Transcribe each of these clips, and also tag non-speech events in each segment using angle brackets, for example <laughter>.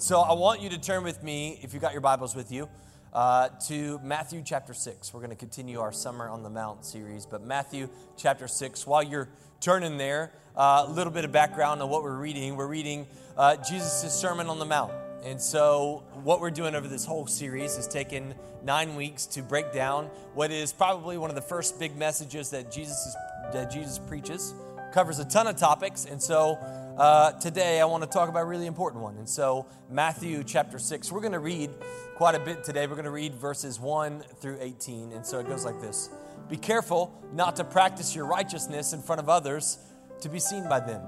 So I want you to turn with me, if you've got your Bibles with you, uh, to Matthew chapter 6. We're going to continue our Summer on the Mount series, but Matthew chapter 6. While you're turning there, uh, a little bit of background on what we're reading. We're reading uh, Jesus' Sermon on the Mount. And so, what we're doing over this whole series is taking nine weeks to break down what is probably one of the first big messages that Jesus, is, that Jesus preaches. Covers a ton of topics. And so, uh, today I want to talk about a really important one. And so, Matthew chapter 6, we're going to read quite a bit today. We're going to read verses 1 through 18. And so it goes like this Be careful not to practice your righteousness in front of others to be seen by them.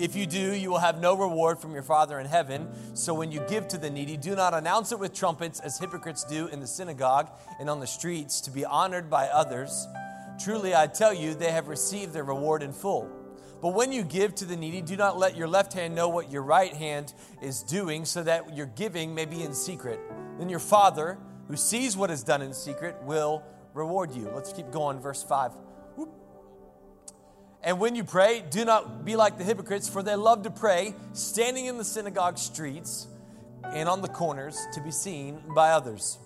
If you do, you will have no reward from your Father in heaven. So when you give to the needy, do not announce it with trumpets as hypocrites do in the synagogue and on the streets to be honored by others. Truly, I tell you, they have received their reward in full. But when you give to the needy, do not let your left hand know what your right hand is doing, so that your giving may be in secret. Then your Father, who sees what is done in secret, will reward you. Let's keep going, verse 5. And when you pray, do not be like the hypocrites, for they love to pray, standing in the synagogue streets and on the corners to be seen by others.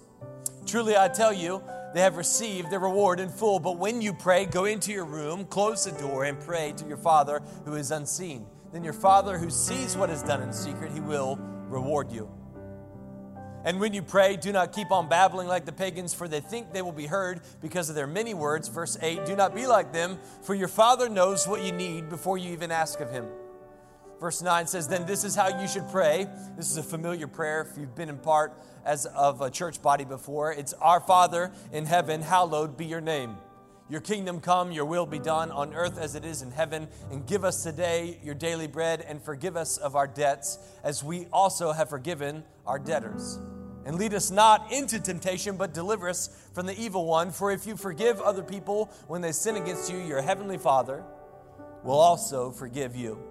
Truly, I tell you, they have received their reward in full. But when you pray, go into your room, close the door, and pray to your Father who is unseen. Then your Father who sees what is done in secret, he will reward you. And when you pray, do not keep on babbling like the pagans, for they think they will be heard because of their many words. Verse 8 Do not be like them, for your Father knows what you need before you even ask of him. Verse 9 says, Then this is how you should pray. This is a familiar prayer if you've been in part as of a church body before. It's Our Father in heaven, hallowed be your name. Your kingdom come, your will be done on earth as it is in heaven. And give us today your daily bread and forgive us of our debts as we also have forgiven our debtors. And lead us not into temptation, but deliver us from the evil one. For if you forgive other people when they sin against you, your heavenly Father will also forgive you.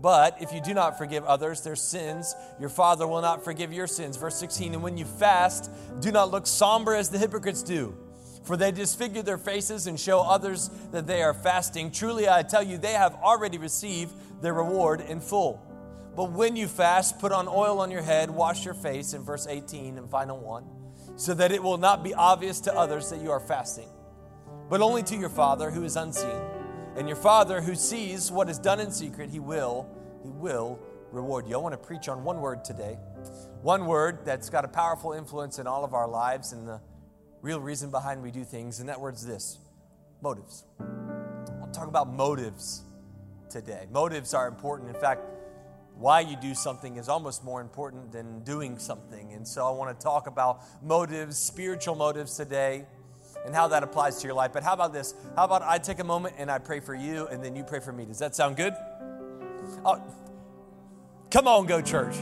But if you do not forgive others their sins, your Father will not forgive your sins. Verse 16, and when you fast, do not look somber as the hypocrites do, for they disfigure their faces and show others that they are fasting. Truly, I tell you, they have already received their reward in full. But when you fast, put on oil on your head, wash your face, in verse 18 and final one, so that it will not be obvious to others that you are fasting, but only to your Father who is unseen and your Father who sees what is done in secret, he will, he will reward you. I want to preach on one word today. One word that's got a powerful influence in all of our lives and the real reason behind we do things, and that word's this motives. I'll talk about motives today. Motives are important. In fact, why you do something is almost more important than doing something. And so I want to talk about motives, spiritual motives today and how that applies to your life. But how about this? How about I take a moment and I pray for you and then you pray for me? Does that sound good? Oh, come on, go church.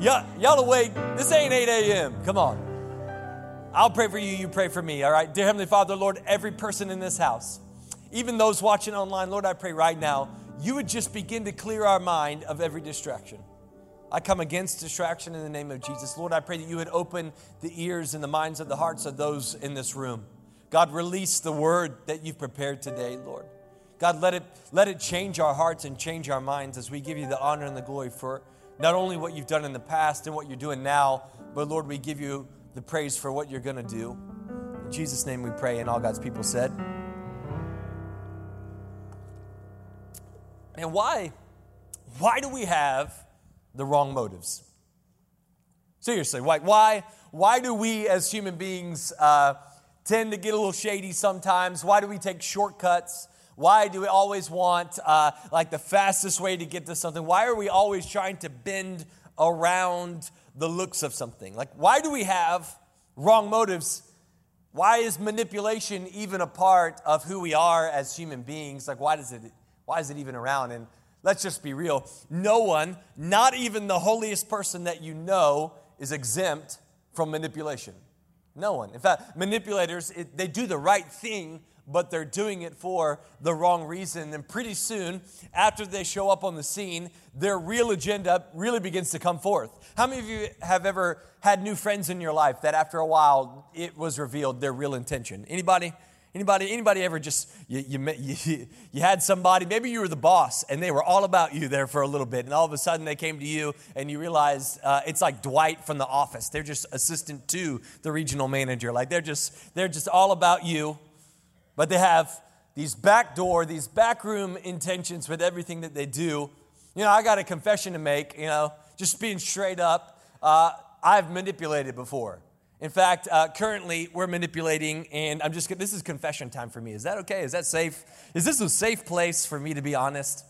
Y'all, y'all awake? This ain't 8 a.m. Come on. I'll pray for you, you pray for me, all right? Dear Heavenly Father, Lord, every person in this house, even those watching online, Lord, I pray right now, you would just begin to clear our mind of every distraction. I come against distraction in the name of Jesus. Lord, I pray that you would open the ears and the minds of the hearts of those in this room. God, release the word that you've prepared today, Lord. God, let it, let it change our hearts and change our minds as we give you the honor and the glory for not only what you've done in the past and what you're doing now, but Lord, we give you the praise for what you're going to do. In Jesus' name we pray, and all God's people said. And why? Why do we have the wrong motives. Seriously, why, why, why do we as human beings uh, tend to get a little shady sometimes? Why do we take shortcuts? Why do we always want uh, like the fastest way to get to something? Why are we always trying to bend around the looks of something? Like, why do we have wrong motives? Why is manipulation even a part of who we are as human beings? Like, why does it? Why is it even around? And let's just be real. No one, not even the holiest person that you know, is exempt from manipulation. No one. In fact, manipulators, it, they do the right thing, but they're doing it for the wrong reason. And pretty soon, after they show up on the scene, their real agenda really begins to come forth. How many of you have ever had new friends in your life that after a while it was revealed their real intention? Anybody? Anybody, anybody ever just, you, you, <laughs> you, you had somebody, maybe you were the boss and they were all about you there for a little bit, and all of a sudden they came to you and you realize uh, it's like Dwight from the office. They're just assistant to the regional manager. Like they're just, they're just all about you, but they have these backdoor, these backroom intentions with everything that they do. You know, I got a confession to make, you know, just being straight up. Uh, I've manipulated before. In fact, uh, currently we're manipulating, and I'm just, this is confession time for me. Is that okay? Is that safe? Is this a safe place for me to be honest?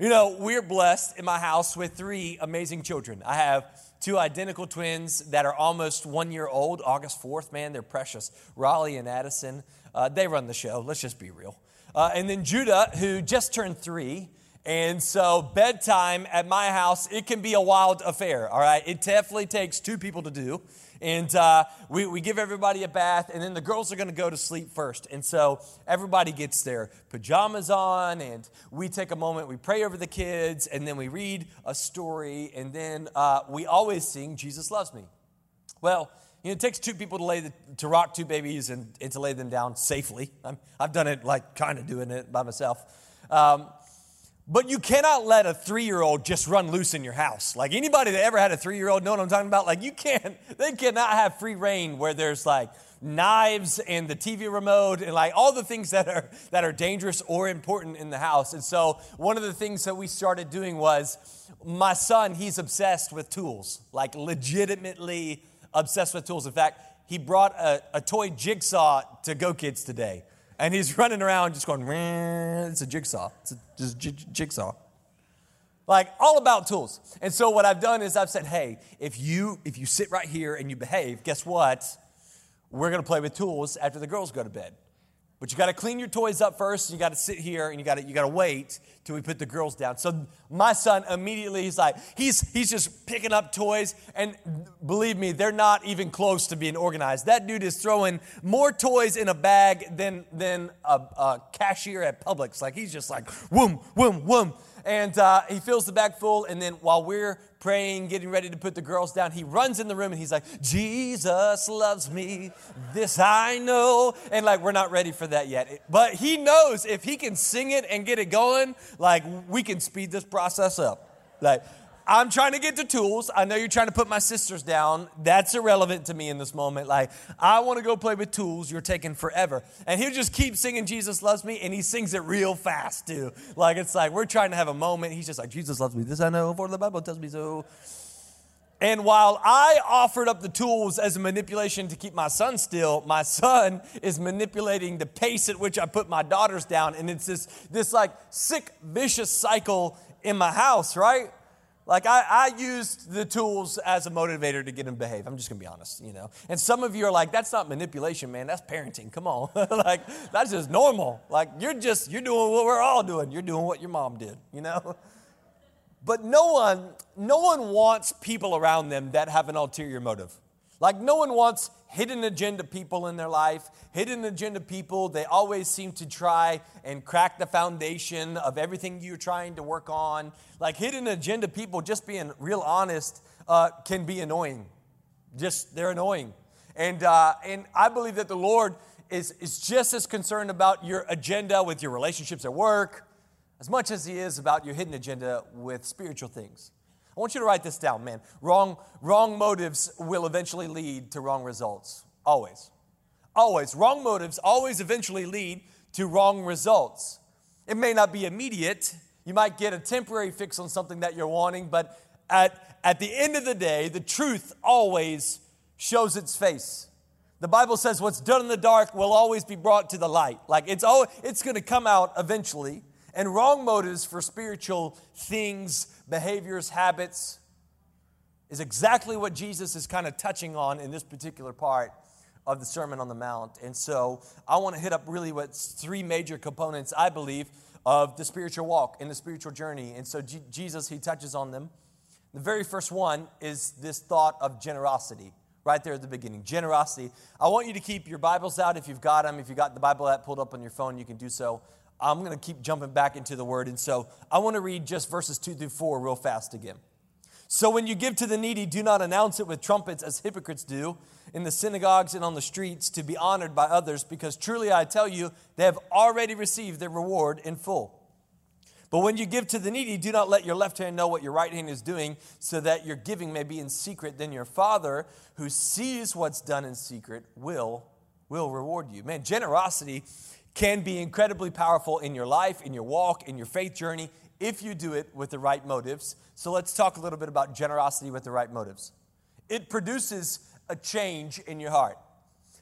You know, we're blessed in my house with three amazing children. I have two identical twins that are almost one year old, August 4th, man, they're precious. Raleigh and Addison, uh, they run the show, let's just be real. Uh, and then Judah, who just turned three. And so, bedtime at my house, it can be a wild affair, all right? It definitely takes two people to do. And uh, we, we give everybody a bath, and then the girls are going to go to sleep first. And so everybody gets their pajamas on, and we take a moment, we pray over the kids, and then we read a story, and then uh, we always sing, Jesus Loves Me. Well, you know, it takes two people to lay the, to rock two babies and, and to lay them down safely. i have done it like kind of doing it by myself. Um, but you cannot let a three year old just run loose in your house. Like anybody that ever had a three year old know what I'm talking about? Like you can't, <laughs> they cannot have free reign where there's like knives and the TV remote and like all the things that are that are dangerous or important in the house. And so one of the things that we started doing was my son, he's obsessed with tools, like legitimately obsessed with tools. In fact, he brought a, a toy jigsaw to Go Kids today and he's running around just going, it's a jigsaw. It's a, just j- jigsaw. Like all about tools. And so what I've done is I've said, hey, if you if you sit right here and you behave, guess what? We're gonna play with tools after the girls go to bed. But you got to clean your toys up first. You got to sit here and you got to you got to wait till we put the girls down. So my son immediately he's like he's he's just picking up toys and believe me, they're not even close to being organized. That dude is throwing more toys in a bag than than a, a cashier at Publix. Like he's just like whoom whoom whoom and uh, he fills the bag full. And then while we're praying, getting ready to put the girls down, he runs in the room and he's like, Jesus loves me, this I know. And like, we're not ready for that yet. But he knows if he can sing it and get it going, like, we can speed this process up. Like, I'm trying to get to tools. I know you're trying to put my sisters down. That's irrelevant to me in this moment. Like, I want to go play with tools. You're taking forever. And he'll just keep singing Jesus Loves Me, and he sings it real fast, too. Like, it's like we're trying to have a moment. He's just like, Jesus loves me. This I know, for the Bible tells me so. And while I offered up the tools as a manipulation to keep my son still, my son is manipulating the pace at which I put my daughters down. And it's this, this like sick, vicious cycle in my house, right? Like I, I used the tools as a motivator to get him to behave. I'm just gonna be honest, you know. And some of you are like, that's not manipulation, man. That's parenting. Come on. <laughs> like that's just normal. Like you're just you're doing what we're all doing. You're doing what your mom did, you know. <laughs> But no one, no one wants people around them that have an ulterior motive. Like, no one wants hidden agenda people in their life. Hidden agenda people, they always seem to try and crack the foundation of everything you're trying to work on. Like, hidden agenda people, just being real honest, uh, can be annoying. Just, they're annoying. And, uh, and I believe that the Lord is, is just as concerned about your agenda with your relationships at work as much as He is about your hidden agenda with spiritual things. I want you to write this down, man. Wrong, wrong motives will eventually lead to wrong results. Always. Always. Wrong motives always eventually lead to wrong results. It may not be immediate. You might get a temporary fix on something that you're wanting, but at, at the end of the day, the truth always shows its face. The Bible says what's done in the dark will always be brought to the light. Like it's always, it's going to come out eventually. And wrong motives for spiritual things, behaviors, habits is exactly what Jesus is kind of touching on in this particular part of the Sermon on the Mount. And so I want to hit up really what's three major components, I believe, of the spiritual walk and the spiritual journey. And so G- Jesus, he touches on them. The very first one is this thought of generosity right there at the beginning. Generosity. I want you to keep your Bibles out if you've got them. If you've got the Bible app pulled up on your phone, you can do so. I'm going to keep jumping back into the word. And so I want to read just verses 2 through 4 real fast again. So when you give to the needy, do not announce it with trumpets as hypocrites do in the synagogues and on the streets to be honored by others, because truly I tell you, they have already received their reward in full. But when you give to the needy, do not let your left hand know what your right hand is doing, so that your giving may be in secret. Then your Father, who sees what's done in secret, will, will reward you. Man, generosity can be incredibly powerful in your life, in your walk, in your faith journey, if you do it with the right motives. So let's talk a little bit about generosity with the right motives. It produces a change in your heart.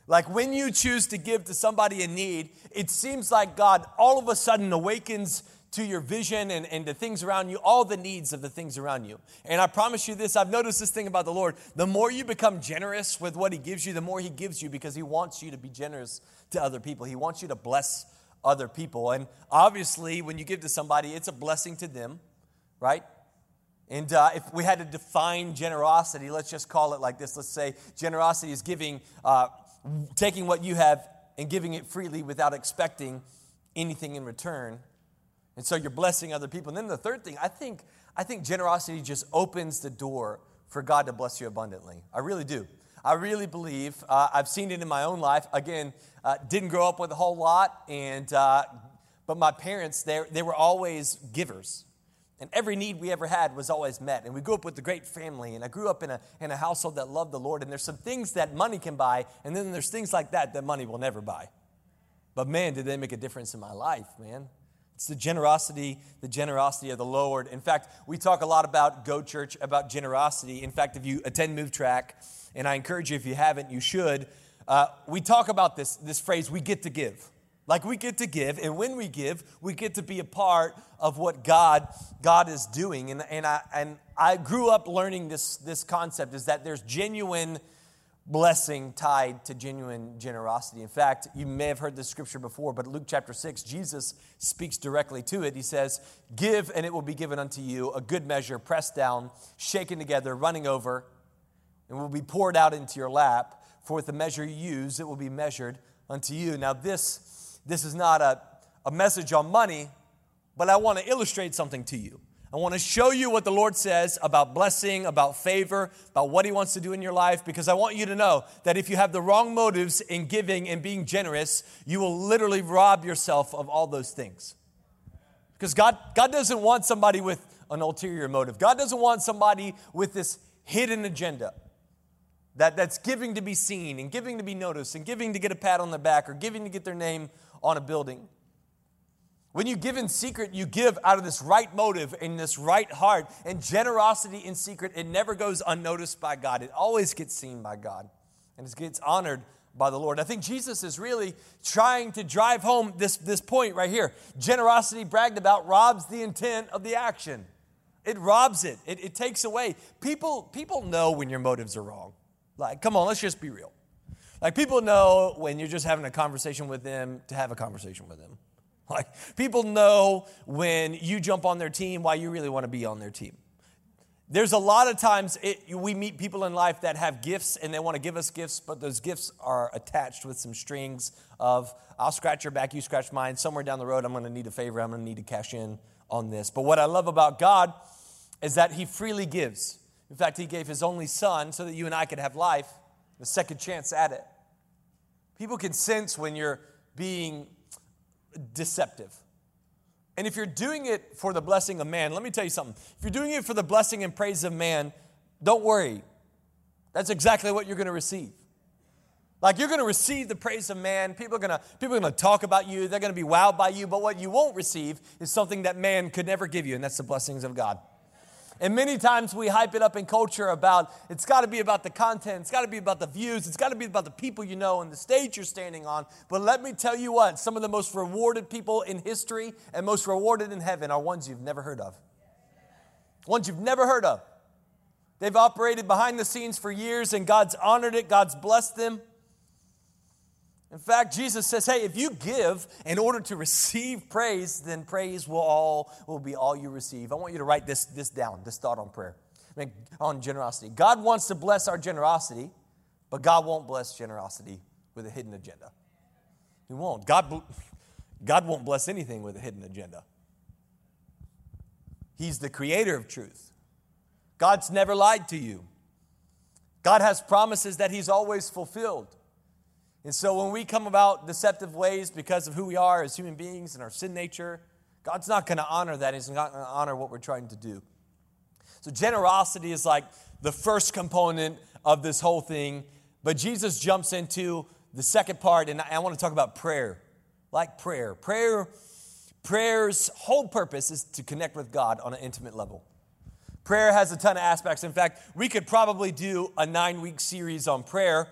Like when you choose to give to somebody in need, it seems like God all of a sudden awakens to your vision and, and the things around you, all the needs of the things around you. And I promise you this I've noticed this thing about the Lord. The more you become generous with what He gives you, the more He gives you because He wants you to be generous to other people. He wants you to bless other people. And obviously, when you give to somebody, it's a blessing to them, right? And uh, if we had to define generosity, let's just call it like this. Let's say generosity is giving, uh, taking what you have and giving it freely without expecting anything in return. And so you're blessing other people. And then the third thing, I think, I think generosity just opens the door for God to bless you abundantly. I really do. I really believe, uh, I've seen it in my own life. Again, uh, didn't grow up with a whole lot, and, uh, but my parents, they, they were always givers. And every need we ever had was always met. And we grew up with a great family. And I grew up in a, in a household that loved the Lord. And there's some things that money can buy. And then there's things like that that money will never buy. But man, did they make a difference in my life, man. It's the generosity, the generosity of the Lord. In fact, we talk a lot about Go Church, about generosity. In fact, if you attend Move Track, and I encourage you, if you haven't, you should. Uh, we talk about this, this phrase, we get to give. Like we get to give, and when we give, we get to be a part of what God, God is doing. And, and, I, and I grew up learning this, this concept is that there's genuine blessing tied to genuine generosity. In fact, you may have heard this scripture before, but Luke chapter 6, Jesus speaks directly to it. He says, Give, and it will be given unto you, a good measure, pressed down, shaken together, running over and will be poured out into your lap. For with the measure you use, it will be measured unto you. Now, this, this is not a, a message on money, but I want to illustrate something to you. I want to show you what the Lord says about blessing, about favor, about what He wants to do in your life, because I want you to know that if you have the wrong motives in giving and being generous, you will literally rob yourself of all those things. Because God, God doesn't want somebody with an ulterior motive, God doesn't want somebody with this hidden agenda that, that's giving to be seen and giving to be noticed and giving to get a pat on the back or giving to get their name on a building. When you give in secret, you give out of this right motive and this right heart. And generosity in secret, it never goes unnoticed by God. It always gets seen by God and it gets honored by the Lord. I think Jesus is really trying to drive home this, this point right here. Generosity bragged about robs the intent of the action. It robs it. It, it takes away. People, people know when your motives are wrong. Like, come on, let's just be real. Like, people know when you're just having a conversation with them to have a conversation with them. Like, people know when you jump on their team why you really want to be on their team. There's a lot of times it, we meet people in life that have gifts and they want to give us gifts, but those gifts are attached with some strings of, I'll scratch your back, you scratch mine. Somewhere down the road, I'm going to need a favor, I'm going to need to cash in on this. But what I love about God is that He freely gives. In fact, he gave his only son so that you and I could have life, a second chance at it. People can sense when you're being deceptive. And if you're doing it for the blessing of man, let me tell you something. If you're doing it for the blessing and praise of man, don't worry. That's exactly what you're going to receive. Like you're going to receive the praise of man. People are going to people are going to talk about you. They're going to be wowed by you. But what you won't receive is something that man could never give you, and that's the blessings of God. And many times we hype it up in culture about it's got to be about the content, it's got to be about the views, it's got to be about the people you know and the stage you're standing on. But let me tell you what, some of the most rewarded people in history and most rewarded in heaven are ones you've never heard of. Ones you've never heard of. They've operated behind the scenes for years and God's honored it, God's blessed them. In fact, Jesus says, hey, if you give in order to receive praise, then praise will all will be all you receive. I want you to write this, this down, this thought on prayer, on generosity. God wants to bless our generosity, but God won't bless generosity with a hidden agenda. He won't. God, God won't bless anything with a hidden agenda. He's the creator of truth. God's never lied to you. God has promises that He's always fulfilled. And so when we come about deceptive ways because of who we are as human beings and our sin nature, God's not going to honor that. He's not going to honor what we're trying to do. So generosity is like the first component of this whole thing. But Jesus jumps into the second part, and I want to talk about prayer. Like prayer. Prayer, prayer's whole purpose is to connect with God on an intimate level. Prayer has a ton of aspects. In fact, we could probably do a nine week series on prayer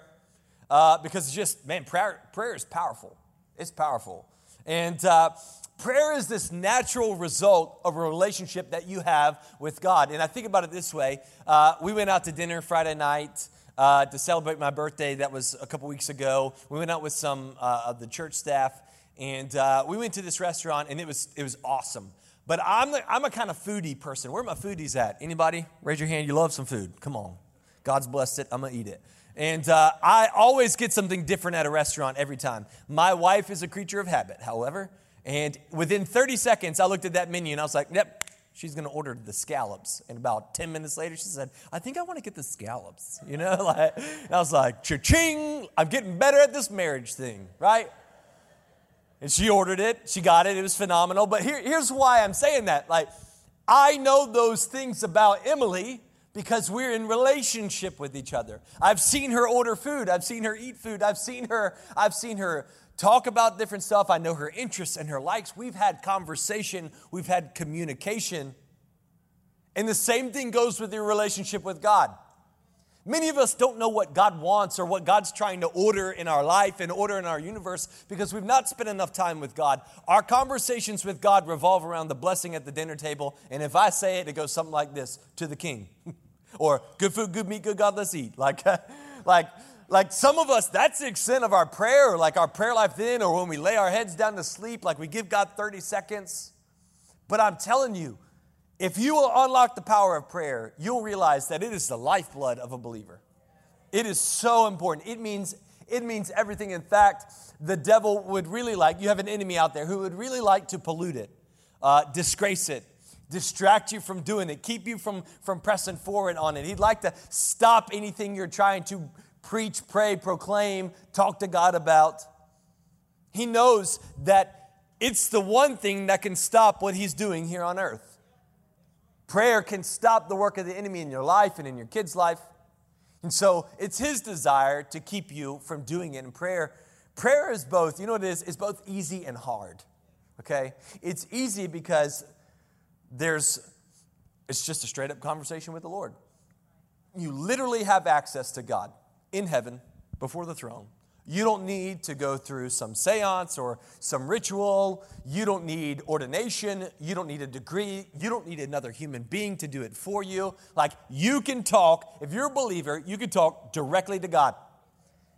uh, because it's just, man, prayer, prayer is powerful. It's powerful. And uh, prayer is this natural result of a relationship that you have with God. And I think about it this way uh, we went out to dinner Friday night. Uh, to celebrate my birthday, that was a couple weeks ago. We went out with some uh, of the church staff, and uh, we went to this restaurant, and it was it was awesome. But I'm the, I'm a kind of foodie person. Where are my foodies at? Anybody? Raise your hand. You love some food. Come on. God's blessed it. I'm gonna eat it. And uh, I always get something different at a restaurant every time. My wife is a creature of habit, however. And within 30 seconds, I looked at that menu and I was like, yep, she's going to order the scallops. And about 10 minutes later, she said, I think I want to get the scallops. <laughs> You know, <laughs> like, I was like, cha-ching, I'm getting better at this marriage thing, right? And she ordered it. She got it. It was phenomenal. But here, here's why I'm saying that. Like, I know those things about Emily because we're in relationship with each other. I've seen her order food. I've seen her eat food. I've seen her, I've seen her talk about different stuff. I know her interests and her likes. We've had conversation, we've had communication. And the same thing goes with your relationship with God. Many of us don't know what God wants or what God's trying to order in our life and order in our universe because we've not spent enough time with God. Our conversations with God revolve around the blessing at the dinner table. And if I say it, it goes something like this to the king <laughs> or good food, good meat, good God, let's eat. <laughs> Like, like, like some of us, that's the extent of our prayer, like our prayer life then, or when we lay our heads down to sleep, like we give God 30 seconds. But I'm telling you, if you will unlock the power of prayer, you'll realize that it is the lifeblood of a believer. It is so important. It means it means everything. In fact, the devil would really like, you have an enemy out there who would really like to pollute it, uh, disgrace it, distract you from doing it, keep you from, from pressing forward on it. He'd like to stop anything you're trying to preach, pray, proclaim, talk to God about. He knows that it's the one thing that can stop what he's doing here on earth. Prayer can stop the work of the enemy in your life and in your kids' life. And so it's his desire to keep you from doing it. And prayer, prayer is both, you know what it is? It's both easy and hard. Okay? It's easy because there's it's just a straight up conversation with the Lord. You literally have access to God in heaven before the throne. You don't need to go through some seance or some ritual. You don't need ordination. You don't need a degree. You don't need another human being to do it for you. Like you can talk, if you're a believer, you can talk directly to God.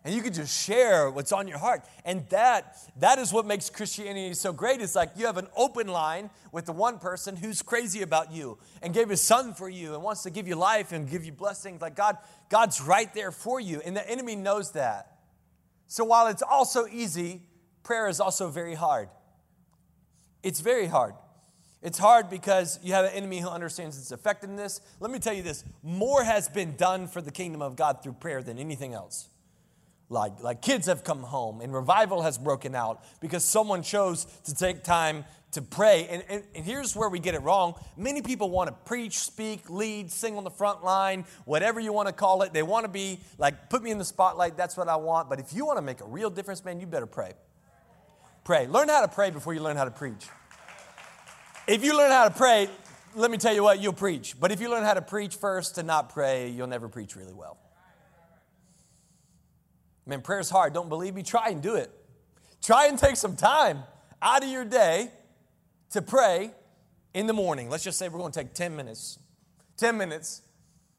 And you can just share what's on your heart. And that that is what makes Christianity so great. It's like you have an open line with the one person who's crazy about you and gave his son for you and wants to give you life and give you blessings. Like God, God's right there for you. And the enemy knows that. So while it's also easy, prayer is also very hard. It's very hard. It's hard because you have an enemy who understands its effectiveness. Let me tell you this more has been done for the kingdom of God through prayer than anything else. Like, like kids have come home and revival has broken out because someone chose to take time to pray. And, and, and, here's where we get it wrong. Many people want to preach, speak, lead, sing on the front line, whatever you want to call it. They want to be like, put me in the spotlight, that's what I want. But if you want to make a real difference, man, you better pray. Pray. Learn how to pray before you learn how to preach. If you learn how to pray, let me tell you what, you'll preach. But if you learn how to preach first and not pray, you'll never preach really well. Man, prayer's hard. Don't believe me? Try and do it. Try and take some time out of your day to pray in the morning. Let's just say we're going to take 10 minutes. 10 minutes.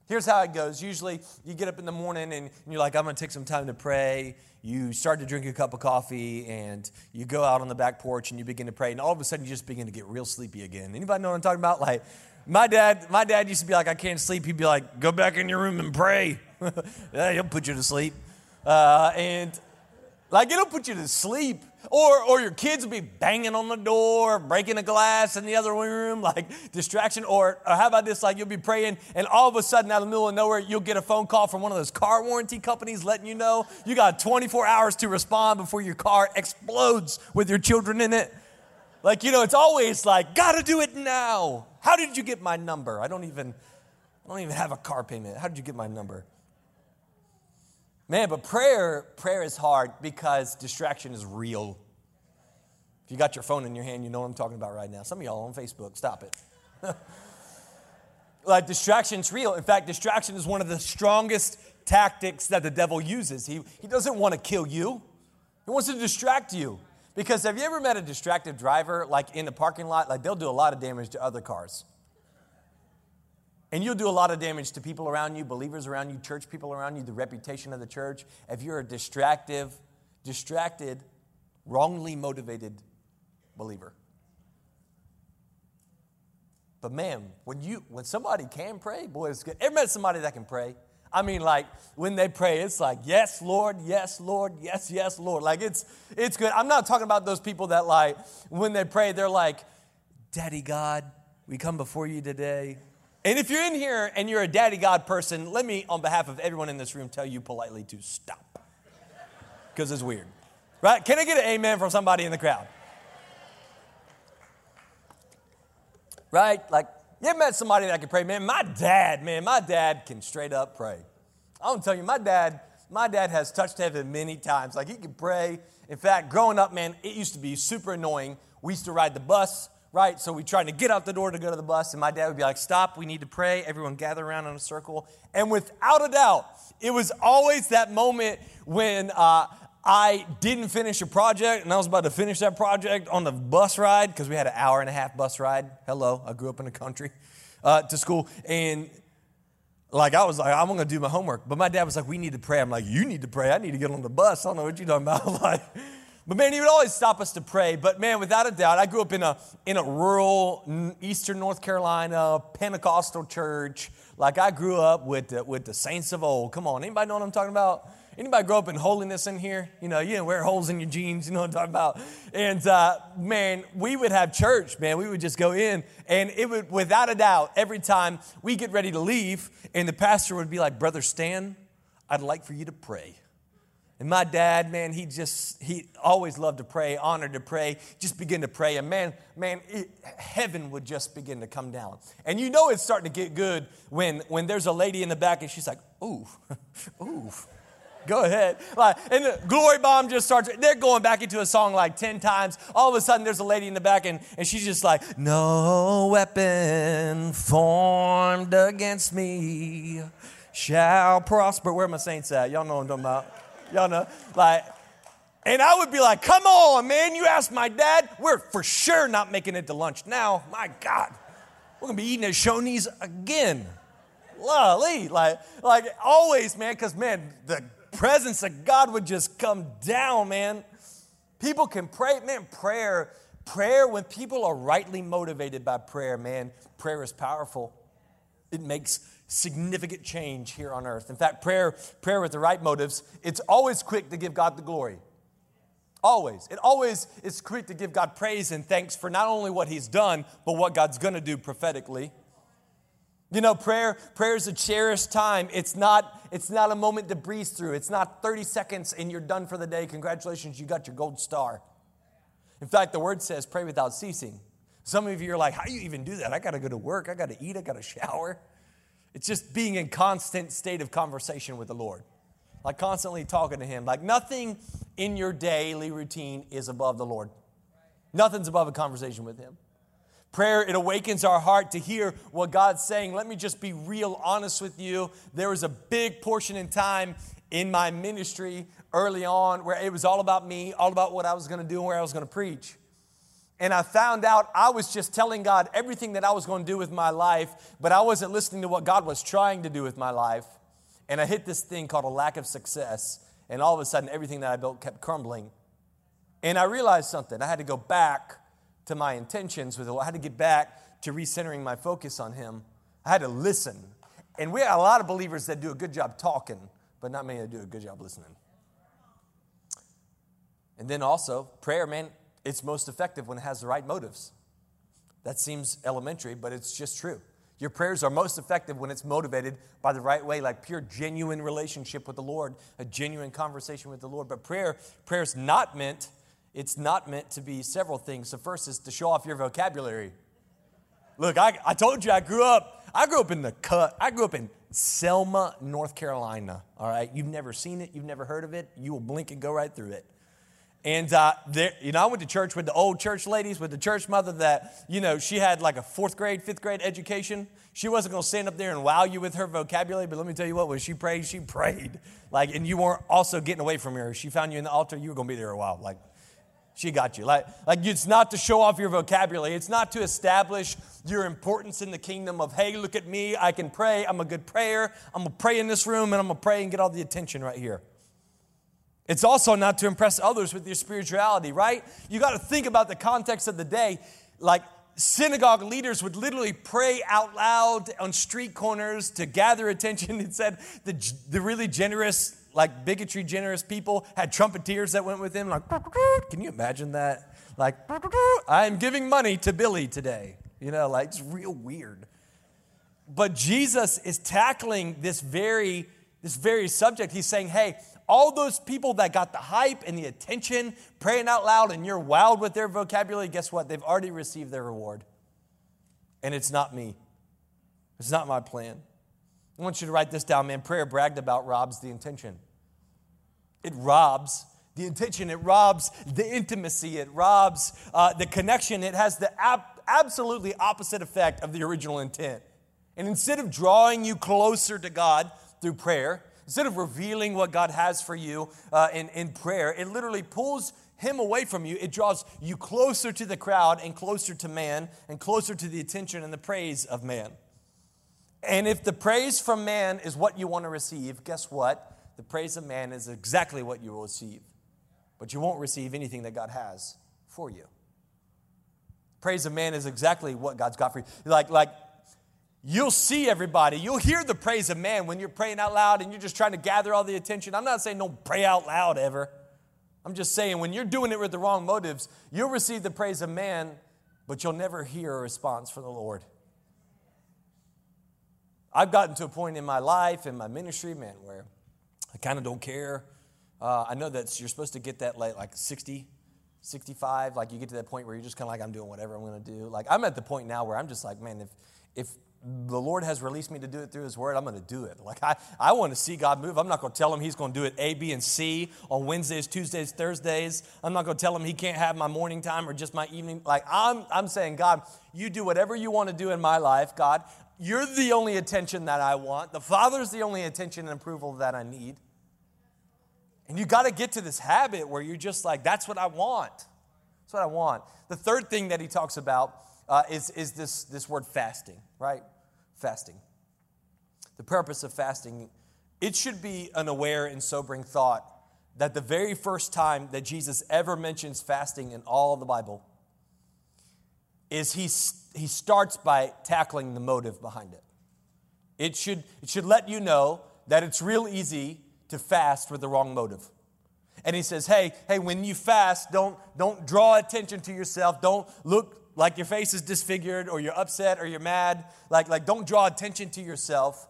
Here's how it goes. Usually you get up in the morning and you're like, I'm going to take some time to pray. You start to drink a cup of coffee and you go out on the back porch and you begin to pray. And all of a sudden you just begin to get real sleepy again. Anybody know what I'm talking about? Like, my dad, my dad used to be like, I can't sleep. He'd be like, go back in your room and pray. <laughs> yeah, he'll put you to sleep. Uh, and like, it'll put you to sleep. Or, or your kids will be banging on the door, breaking a glass in the other room, like distraction. Or, or how about this? Like you'll be praying, and all of a sudden, out of the middle of nowhere, you'll get a phone call from one of those car warranty companies letting you know you got 24 hours to respond before your car explodes with your children in it. Like, you know, it's always like, gotta do it now. How did you get my number? I don't even, I don't even have a car payment. How did you get my number? Man, but prayer, prayer is hard because distraction is real. If you got your phone in your hand, you know what I'm talking about right now. Some of y'all on Facebook, stop it. <laughs> like distraction's real. In fact, distraction is one of the strongest tactics that the devil uses. He, he doesn't want to kill you, he wants to distract you. Because have you ever met a distracted driver like in the parking lot? Like they'll do a lot of damage to other cars. And you'll do a lot of damage to people around you, believers around you, church people around you, the reputation of the church. If you're a distractive, distracted, wrongly motivated believer. But man, when you when somebody can pray, boy, it's good. Ever met somebody that can pray? I mean, like when they pray, it's like, yes, Lord, yes, Lord, yes, yes, Lord. Like it's it's good. I'm not talking about those people that like when they pray, they're like, Daddy God, we come before you today. And if you're in here and you're a daddy God person, let me, on behalf of everyone in this room, tell you politely to stop. Because it's weird. Right? Can I get an amen from somebody in the crowd? Right? Like, you ever met somebody that can pray. Man, my dad, man, my dad can straight up pray. I want to tell you, my dad, my dad has touched heaven many times. Like, he can pray. In fact, growing up, man, it used to be super annoying. We used to ride the bus right? So we tried to get out the door to go to the bus, and my dad would be like, Stop, we need to pray. Everyone gather around in a circle. And without a doubt, it was always that moment when uh, I didn't finish a project, and I was about to finish that project on the bus ride because we had an hour and a half bus ride. Hello, I grew up in the country uh, to school. And like I was like, I'm gonna do my homework. But my dad was like, we need to pray. I'm like, you need to pray. I need to get on the bus. I don't know what you're talking about. <laughs> like, but man, he would always stop us to pray. But man, without a doubt, I grew up in a, in a rural eastern North Carolina Pentecostal church. Like I grew up with the, with the saints of old. Come on, anybody know what I'm talking about? Anybody grow up in holiness in here? You know, you didn't wear holes in your jeans, you know what I'm talking about. And uh, man, we would have church, man. We would just go in, and it would, without a doubt, every time we get ready to leave, and the pastor would be like, Brother Stan, I'd like for you to pray. And my dad, man, he just, he always loved to pray, honored to pray, just begin to pray. And man, man, it, heaven would just begin to come down. And you know it's starting to get good when, when there's a lady in the back and she's like, ooh, <laughs> ooh. Go ahead. Like, and the glory bomb just starts, they're going back into a song like 10 times. All of a sudden, there's a lady in the back, and, and she's just like, No weapon formed against me shall prosper. Where are my saints at? Y'all know what I'm talking about. Y'all know? Like, and I would be like, come on, man, you asked my dad. We're for sure not making it to lunch now. My God. We're gonna be eating at Shoney's again. Lolly. Like, like always, man, because man, the presence of God would just come down, man. People can pray, man, prayer, prayer, when people are rightly motivated by prayer, man, prayer is powerful. It makes significant change here on earth. In fact, prayer, prayer with the right motives, it's always quick to give God the glory. Always. It always is quick to give God praise and thanks for not only what He's done, but what God's gonna do prophetically. You know, prayer, prayer is a cherished time. It's not, it's not a moment to breeze through. It's not 30 seconds and you're done for the day. Congratulations, you got your gold star. In fact, the word says pray without ceasing. Some of you are like, how do you even do that? I gotta go to work, I gotta eat, I gotta shower. It's just being in constant state of conversation with the Lord. Like constantly talking to Him. Like nothing in your daily routine is above the Lord. Nothing's above a conversation with Him. Prayer, it awakens our heart to hear what God's saying. Let me just be real honest with you. There was a big portion in time in my ministry early on where it was all about me, all about what I was going to do and where I was going to preach. And I found out I was just telling God everything that I was going to do with my life, but I wasn't listening to what God was trying to do with my life. And I hit this thing called a lack of success. And all of a sudden, everything that I built kept crumbling. And I realized something. I had to go back to my intentions with it. I had to get back to recentering my focus on Him. I had to listen. And we have a lot of believers that do a good job talking, but not many that do a good job listening. And then also, prayer, man, it's most effective when it has the right motives. That seems elementary, but it's just true. Your prayers are most effective when it's motivated by the right way, like pure, genuine relationship with the Lord, a genuine conversation with the Lord. But prayer, prayer is not meant, it's not meant to be several things. The first is to show off your vocabulary. Look, I, I told you I grew up, I grew up in the cut, I grew up in Selma, North Carolina. All right, you've never seen it, you've never heard of it, you will blink and go right through it. And, uh, there, you know, I went to church with the old church ladies, with the church mother that, you know, she had like a fourth grade, fifth grade education. She wasn't going to stand up there and wow you with her vocabulary, but let me tell you what, when she prayed, she prayed. Like, and you weren't also getting away from her. She found you in the altar, you were going to be there a while. Like, she got you. Like, like it's not to show off your vocabulary. It's not to establish your importance in the kingdom of, hey, look at me, I can pray. I'm a good prayer. I'm gonna pray in this room and I'm gonna pray and get all the attention right here. It's also not to impress others with your spirituality, right? You got to think about the context of the day. Like synagogue leaders would literally pray out loud on street corners to gather attention. <laughs> It said the, the really generous, like bigotry generous people had trumpeteers that went with them. Like, <laughs> can you imagine that? Like, <laughs> I'm giving money to Billy today. You know, like it's real weird. But Jesus is tackling this very, this very subject. He's saying, hey, all those people that got the hype and the attention, praying out loud, and you're wild with their vocabulary, guess what? They've already received their reward. And it's not me, it's not my plan. I want you to write this down, man. Prayer bragged about robs the intention. It robs the intention, it robs the intimacy, it robs uh, the connection. It has the ab- absolutely opposite effect of the original intent. And instead of drawing you closer to God through prayer, Instead of revealing what God has for you uh, in, in prayer, it literally pulls him away from you. It draws you closer to the crowd and closer to man and closer to the attention and the praise of man. And if the praise from man is what you want to receive, guess what? The praise of man is exactly what you will receive. But you won't receive anything that God has for you. Praise of man is exactly what God's got for you. Like, like You'll see everybody. You'll hear the praise of man when you're praying out loud and you're just trying to gather all the attention. I'm not saying don't pray out loud ever. I'm just saying when you're doing it with the wrong motives, you'll receive the praise of man, but you'll never hear a response from the Lord. I've gotten to a point in my life, in my ministry, man, where I kind of don't care. Uh, I know that you're supposed to get that like, like 60, 65. Like you get to that point where you're just kind of like, I'm doing whatever I'm going to do. Like I'm at the point now where I'm just like, man, if, if the Lord has released me to do it through His Word, I'm going to do it. Like, I, I want to see God move. I'm not going to tell Him He's going to do it A, B, and C on Wednesdays, Tuesdays, Thursdays. I'm not going to tell Him He can't have my morning time or just my evening. Like, I'm, I'm saying, God, you do whatever you want to do in my life, God. You're the only attention that I want. The Father's the only attention and approval that I need. And you got to get to this habit where you're just like, that's what I want. That's what I want. The third thing that he talks about uh, is, is this, this word fasting, right? Fasting. The purpose of fasting, it should be an aware and sobering thought that the very first time that Jesus ever mentions fasting in all the Bible is he, he starts by tackling the motive behind it. It should, it should let you know that it's real easy to fast with the wrong motive. And he says, hey, hey, when you fast, don't, don't draw attention to yourself. Don't look like your face is disfigured or you're upset or you're mad. Like, like don't draw attention to yourself.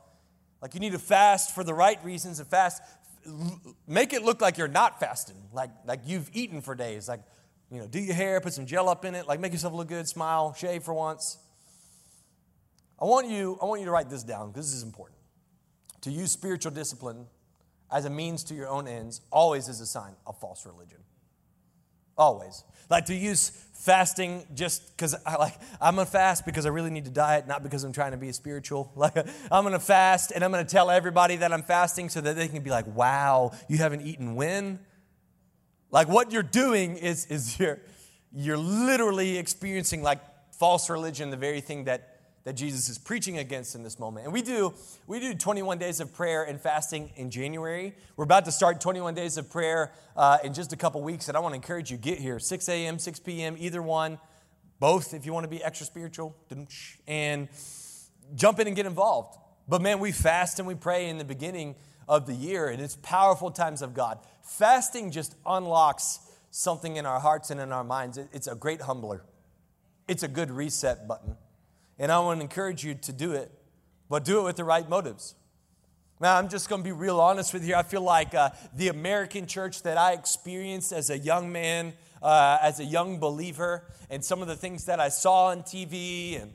Like you need to fast for the right reasons and fast. Make it look like you're not fasting, like, like you've eaten for days. Like, you know, do your hair, put some gel up in it, like make yourself look good, smile, shave for once. I want you, I want you to write this down because this is important. To use spiritual discipline as a means to your own ends always is a sign of false religion. Always. Like to use fasting just because I like I'm gonna fast because I really need to diet, not because I'm trying to be spiritual. <laughs> Like I'm gonna fast and I'm gonna tell everybody that I'm fasting so that they can be like, wow, you haven't eaten when? Like what you're doing is is you're you're literally experiencing like false religion, the very thing that that Jesus is preaching against in this moment. And we do we do 21 days of prayer and fasting in January. We're about to start 21 days of prayer uh, in just a couple weeks, and I want to encourage you get here 6 a.m., 6 p.m., either one, both if you want to be extra spiritual, and jump in and get involved. But man, we fast and we pray in the beginning of the year, and it's powerful times of God. Fasting just unlocks something in our hearts and in our minds. It's a great humbler, it's a good reset button. And I want to encourage you to do it, but do it with the right motives. Now, I'm just going to be real honest with you. I feel like uh, the American church that I experienced as a young man, uh, as a young believer, and some of the things that I saw on TV and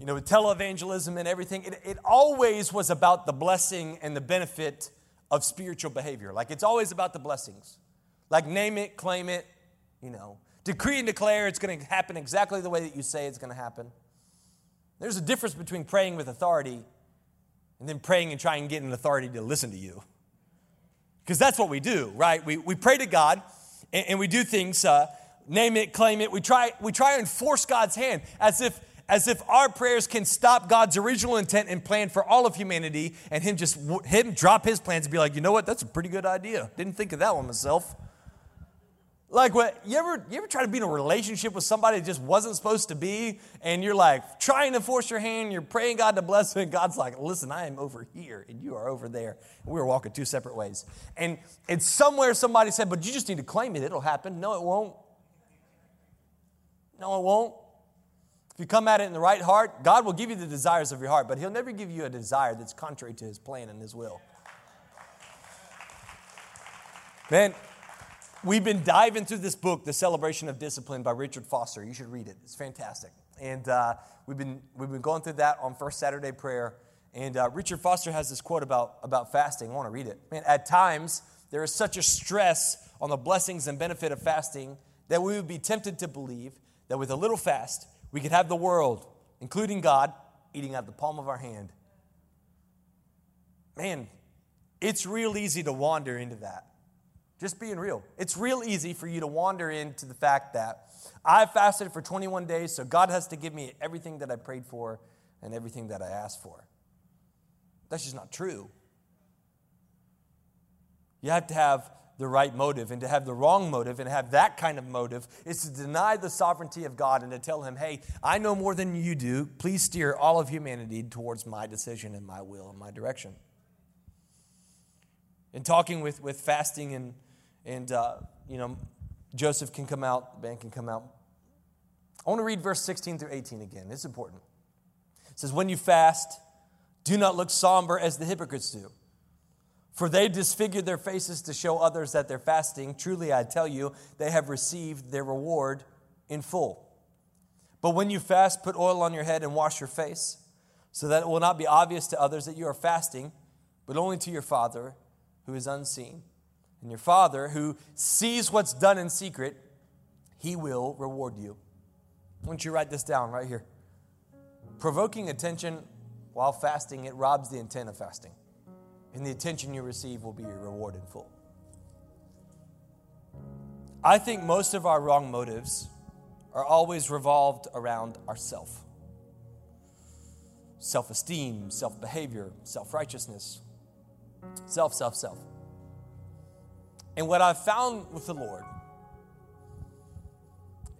you know, televangelism and everything, it, it always was about the blessing and the benefit of spiritual behavior. Like it's always about the blessings. Like name it, claim it, you know, decree and declare it's going to happen exactly the way that you say it's going to happen. There's a difference between praying with authority and then praying and trying to get an authority to listen to you. Because that's what we do, right? We, we pray to God and, and we do things, uh, name it, claim it. We try, we try and force God's hand as if as if our prayers can stop God's original intent and plan for all of humanity and him just him drop his plans and be like, you know what, that's a pretty good idea. Didn't think of that one myself. Like what you ever you ever try to be in a relationship with somebody that just wasn't supposed to be, and you're like trying to force your hand, you're praying God to bless it, and God's like, listen, I am over here and you are over there. And we were walking two separate ways. And and somewhere somebody said, but you just need to claim it, it'll happen. No, it won't. No, it won't. If you come at it in the right heart, God will give you the desires of your heart, but He'll never give you a desire that's contrary to His plan and His will. Man, we've been diving through this book, The Celebration of Discipline by Richard Foster. You should read it, it's fantastic. And uh, we've, been, we've been going through that on First Saturday prayer. And uh, Richard Foster has this quote about, about fasting. I want to read it. Man, at times, there is such a stress on the blessings and benefit of fasting that we would be tempted to believe that with a little fast, we could have the world, including God, eating out the palm of our hand. Man, it's real easy to wander into that. Just being real. It's real easy for you to wander into the fact that I fasted for 21 days, so God has to give me everything that I prayed for and everything that I asked for. That's just not true. You have to have the right motive. And to have the wrong motive and have that kind of motive is to deny the sovereignty of God and to tell Him, hey, I know more than you do. Please steer all of humanity towards my decision and my will and my direction. In talking with, with fasting and, and uh, you know, Joseph can come out, Ben can come out. I want to read verse 16 through 18 again. It's important. It says, When you fast, do not look somber as the hypocrites do for they disfigure their faces to show others that they're fasting. Truly, I tell you, they have received their reward in full. But when you fast, put oil on your head and wash your face, so that it will not be obvious to others that you are fasting, but only to your Father who is unseen. And your Father who sees what's done in secret, he will reward you. Why don't you write this down right here? Provoking attention while fasting, it robs the intent of fasting and the attention you receive will be your reward in full. I think most of our wrong motives are always revolved around ourself self esteem, self behavior, self righteousness, self, self, self. And what I've found with the Lord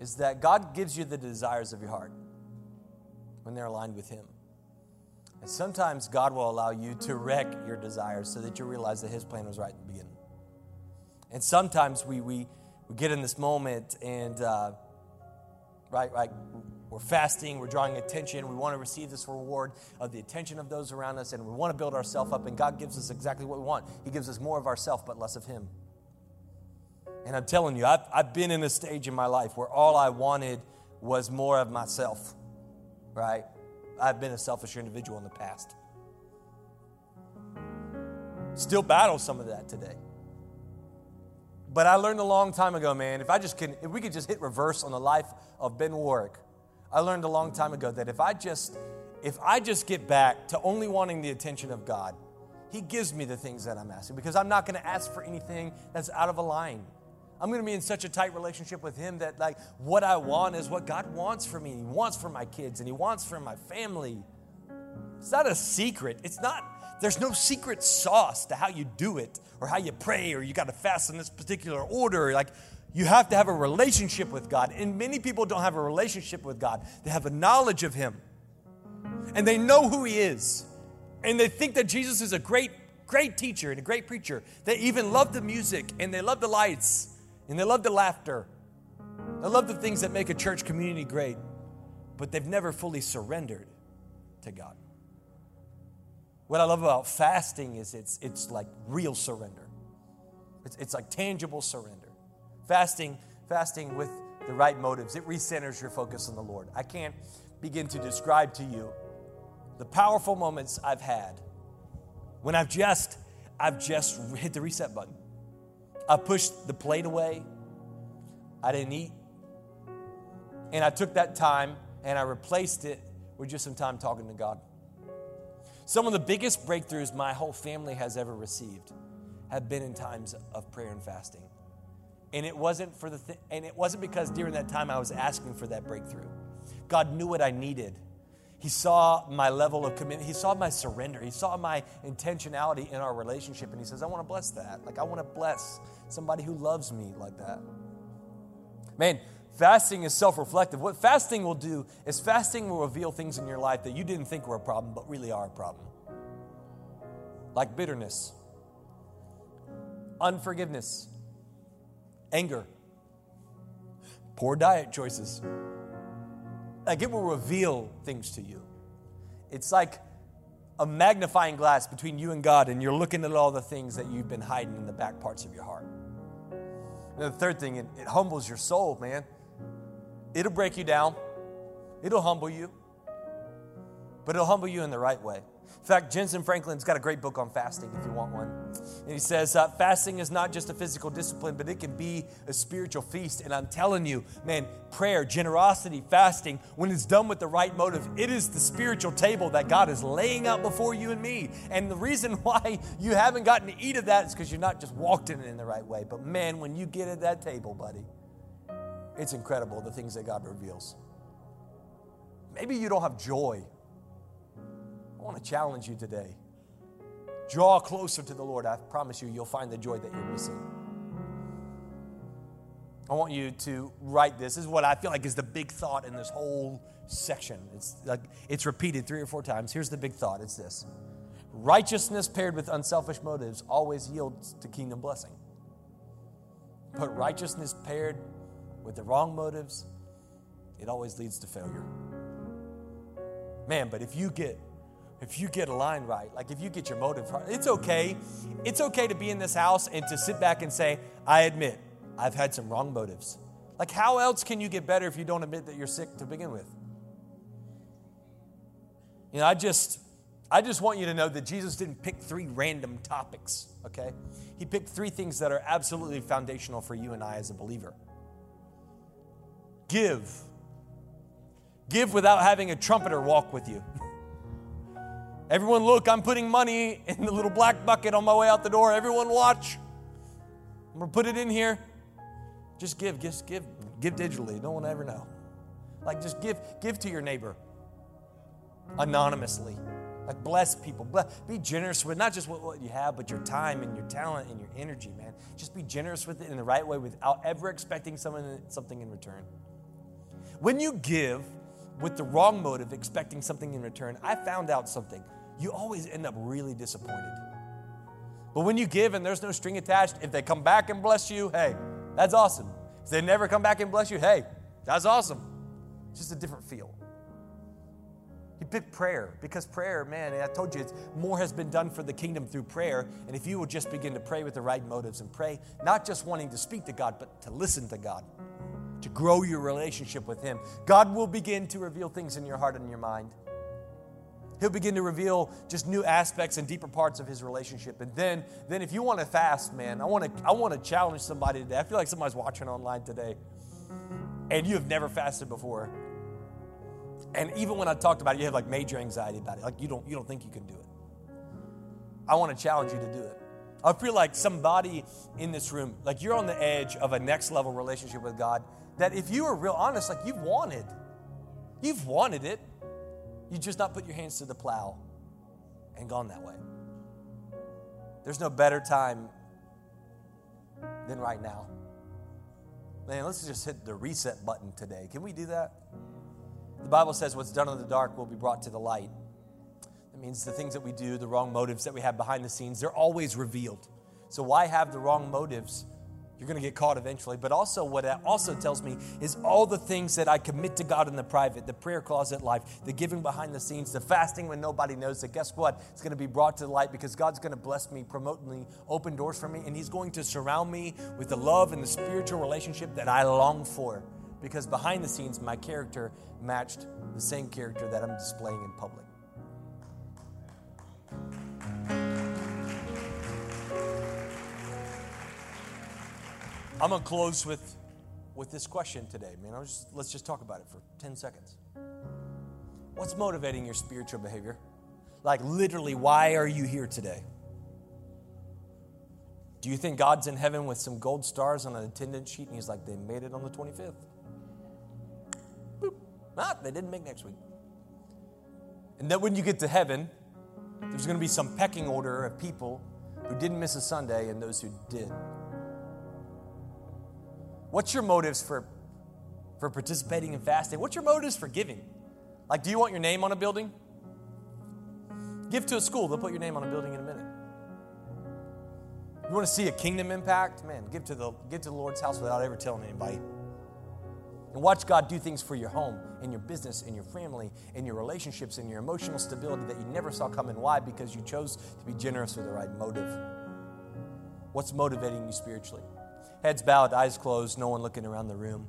is that God gives you the desires of your heart when they're aligned with Him. And sometimes God will allow you to wreck your desires so that you realize that His plan was right in the beginning. And sometimes we, we, we get in this moment and, uh, right, right, we're fasting, we're drawing attention, we want to receive this reward of the attention of those around us, and we want to build ourselves up, and God gives us exactly what we want. He gives us more of ourselves, but less of Him. And I'm telling you, I've, I've been in a stage in my life where all I wanted was more of myself, right? I've been a selfish individual in the past. Still battle some of that today. But I learned a long time ago, man, if I just can, if we could just hit reverse on the life of Ben Warwick, I learned a long time ago that if I just, if I just get back to only wanting the attention of God, He gives me the things that I'm asking because I'm not going to ask for anything that's out of a line. I'm going to be in such a tight relationship with Him that, like, what I want is what God wants for me. He wants for my kids and He wants for my family. It's not a secret. It's not, there's no secret sauce to how you do it or how you pray or you got to fast in this particular order. Like, you have to have a relationship with God. And many people don't have a relationship with God, they have a knowledge of Him. And they know who He is. And they think that Jesus is a great, great teacher and a great preacher. They even love the music and they love the lights And they love the laughter. They love the things that make a church community great, but they've never fully surrendered to God. What I love about fasting is it's, it's like real surrender. It's, it's like tangible surrender. Fasting, fasting with the right motives, it recenters your focus on the Lord. I can't begin to describe to you the powerful moments I've had when I've just I've just hit the reset button. I pushed the plate away. I didn't eat. And I took that time and I replaced it with just some time talking to God. Some of the biggest breakthroughs my whole family has ever received have been in times of prayer and fasting. And it wasn't for the th- and it wasn't because during that time I was asking for that breakthrough. God knew what I needed. He saw my level of commitment. He saw my surrender. He saw my intentionality in our relationship. And he says, I want to bless that. Like, I want to bless somebody who loves me like that. Man, fasting is self reflective. What fasting will do is fasting will reveal things in your life that you didn't think were a problem, but really are a problem. Like bitterness, unforgiveness, anger, poor diet choices. Like it will reveal things to you. It's like a magnifying glass between you and God, and you're looking at all the things that you've been hiding in the back parts of your heart. And the third thing, it, it humbles your soul, man. It'll break you down, it'll humble you, but it'll humble you in the right way. In fact, Jentezen Franklin's got a great book on fasting if you want one. And he says, uh, fasting is not just a physical discipline, but it can be a spiritual feast. And I'm telling you, man, prayer, generosity, fasting, when it's done with the right motive, it is the spiritual table that God is laying out before you and me. And the reason <laughs> why you haven't gotten to eat of that is because you're not just walked in it in the right way. But man, when you get at that table, buddy, it's incredible the things that God reveals. Maybe you don't have joy want to challenge you today. Draw closer to the Lord. I promise you, you'll find the joy that you're missing. I want you to write this. This is what I feel like is the big thought in this whole section. It's like it's repeated three or four times. Here's the big thought. It's this. Righteousness paired with unselfish motives always yields to kingdom blessing. But mm. righteousness paired with the wrong motives, it always leads to failure. Man, but if you get if you get a line right, like if you get your motive right, it's okay. It's okay to be in this house and to sit back and say, I admit, I've had some wrong motives. Like, how else can you get better if you don't admit that you're sick to begin with? You know, I just, I just want you to know that Jesus didn't pick three random topics, okay? He picked three things that are absolutely foundational for you and I as a believer. Give. Give without having a trumpeter walk with you. <laughs> Everyone, look, I'm putting money in the little black bucket on my way out the door. Everyone, watch. I'm going to put it in here. Just give, just give, give digitally. No one ever know. Like, just give, give to your neighbor anonymously. Like, bless people. Bless, be generous with not just what, what you have, but your time and your talent and your energy, man. Just be generous with it in the right way without ever expecting something, something in return. When you give with the wrong motive, expecting something in return, I found out something you always end up really disappointed. But when you give and there's no string attached, if they come back and bless you, hey, that's awesome. If they never come back and bless you, hey, that's awesome. It's just a different feel. He picked prayer because prayer, man, I told you, it's, more has been done for the kingdom through prayer. And if you will just begin to pray with the right motives and pray, not just wanting to speak to God, but to listen to God, to grow your relationship with Him, God will begin to reveal things in your heart and your mind. He'll begin to reveal just new aspects and deeper parts of his relationship. And then, then if you want to fast, man, I want to I want to challenge somebody today. I feel like somebody's watching online today, and you have never fasted before. And even when I talked about it, you have like major anxiety about it. Like you don't you don't think you can do it. I want to challenge you to do it. I feel like somebody in this room, like you're on the edge of a next level relationship with God, that if you were real honest, like you've wanted, you've wanted it. You just not put your hands to the plow and gone that way. There's no better time than right now. Man, let's just hit the reset button today. Can we do that? The Bible says what's done in the dark will be brought to the light. That means the things that we do, the wrong motives that we have behind the scenes, they're always revealed. So why have the wrong motives You're going to get caught eventually. But also, what that also tells me is all the things that I commit to God in the private, the prayer closet life, the giving behind the scenes, the fasting when nobody knows that, guess what? It's going to be brought to light because God's going to bless me, promote me, open doors for me, and He's going to surround me with the love and the spiritual relationship that I long for. Because behind the scenes, my character matched the same character that I'm displaying in public. I'm gonna close with with this question today, man. Just, let's just talk about it for 10 seconds. What's motivating your spiritual behavior? Like, literally, why are you here today? Do you think God's in heaven with some gold stars on an attendance sheet and he's like, they made it on the 25th? Boop. Ah, they didn't make next week. And then when you get to heaven, there's going to be some pecking order of people who didn't miss a Sunday and those who did. What's your motives for, for participating in fasting? What's your motives for giving? Like, do you want your name on a building? Give to a school, they'll put your name on a building in a minute. You want to see a kingdom impact? Man, give to the give to the Lord's house without ever telling anybody. And watch God do things for your home and your business and your family and your relationships and your emotional stability that you never saw coming. Why? Because you chose to be generous with the right motive. What's motivating you spiritually? Heads bowed, eyes closed, no one looking around the room.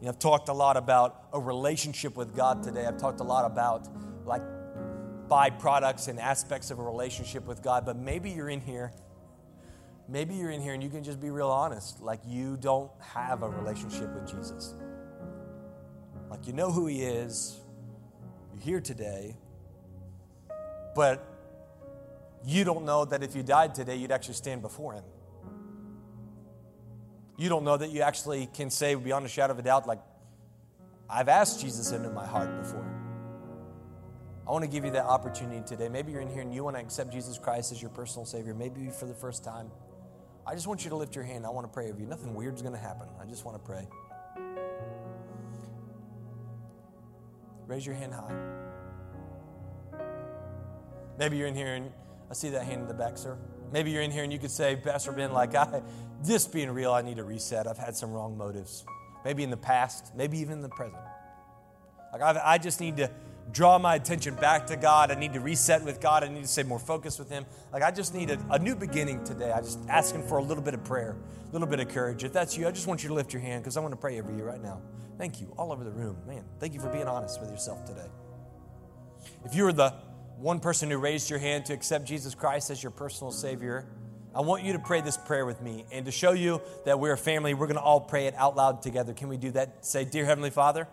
You know, I've talked a lot about a relationship with God today. I've talked a lot about like byproducts and aspects of a relationship with God, but maybe you're in here. Maybe you're in here and you can just be real honest. Like you don't have a relationship with Jesus. Like you know who he is. You're here today. But you don't know that if you died today, you'd actually stand before him you don't know that you actually can say beyond a shadow of a doubt, like, I've asked Jesus into my heart before. I want to give you that opportunity today. Maybe you're in here and you want to accept Jesus Christ as your personal Savior, maybe for the first time. I just want you to lift your hand. I want to pray over you. Nothing weird's going to happen. I just want to pray. Raise your hand high. Maybe you're in here and I see that hand in the back, sir. Maybe you're in here and you could say, Pastor Ben, like I, this being real, I need a reset. I've had some wrong motives. Maybe in the past, maybe even in the present. Like I've, I just need to draw my attention back to God. I need to reset with God. I need to stay more focused with Him. Like I just need a, a new beginning today. I just asking for a little bit of prayer, a little bit of courage. If that's you, I just want you to lift your hand because I want to pray over you right now. Thank you, all over the room, man. Thank you for being honest with yourself today. If you are the one person who raised your hand to accept Jesus Christ as your personal Savior, I want you to pray this prayer with me. And to show you that we're a family, we're going to all pray it out loud together. Can we do that? Say, Dear Heavenly Father,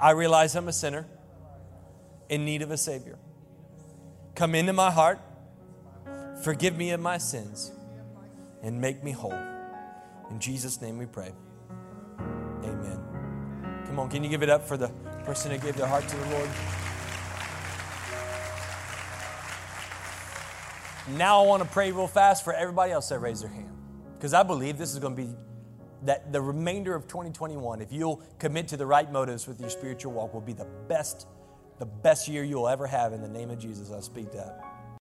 I realize I'm a sinner in need of a Savior. Come into my heart, forgive me of my sins, and make me whole. In Jesus' name we pray. Amen. Come on, can you give it up for the person who gave their heart to the Lord? Now I want to pray real fast for everybody else that raised their hand. Because I believe this is going to be that the remainder of 2021, if you'll commit to the right motives with your spiritual walk, will be the best, the best year you'll ever have in the name of Jesus. I speak that.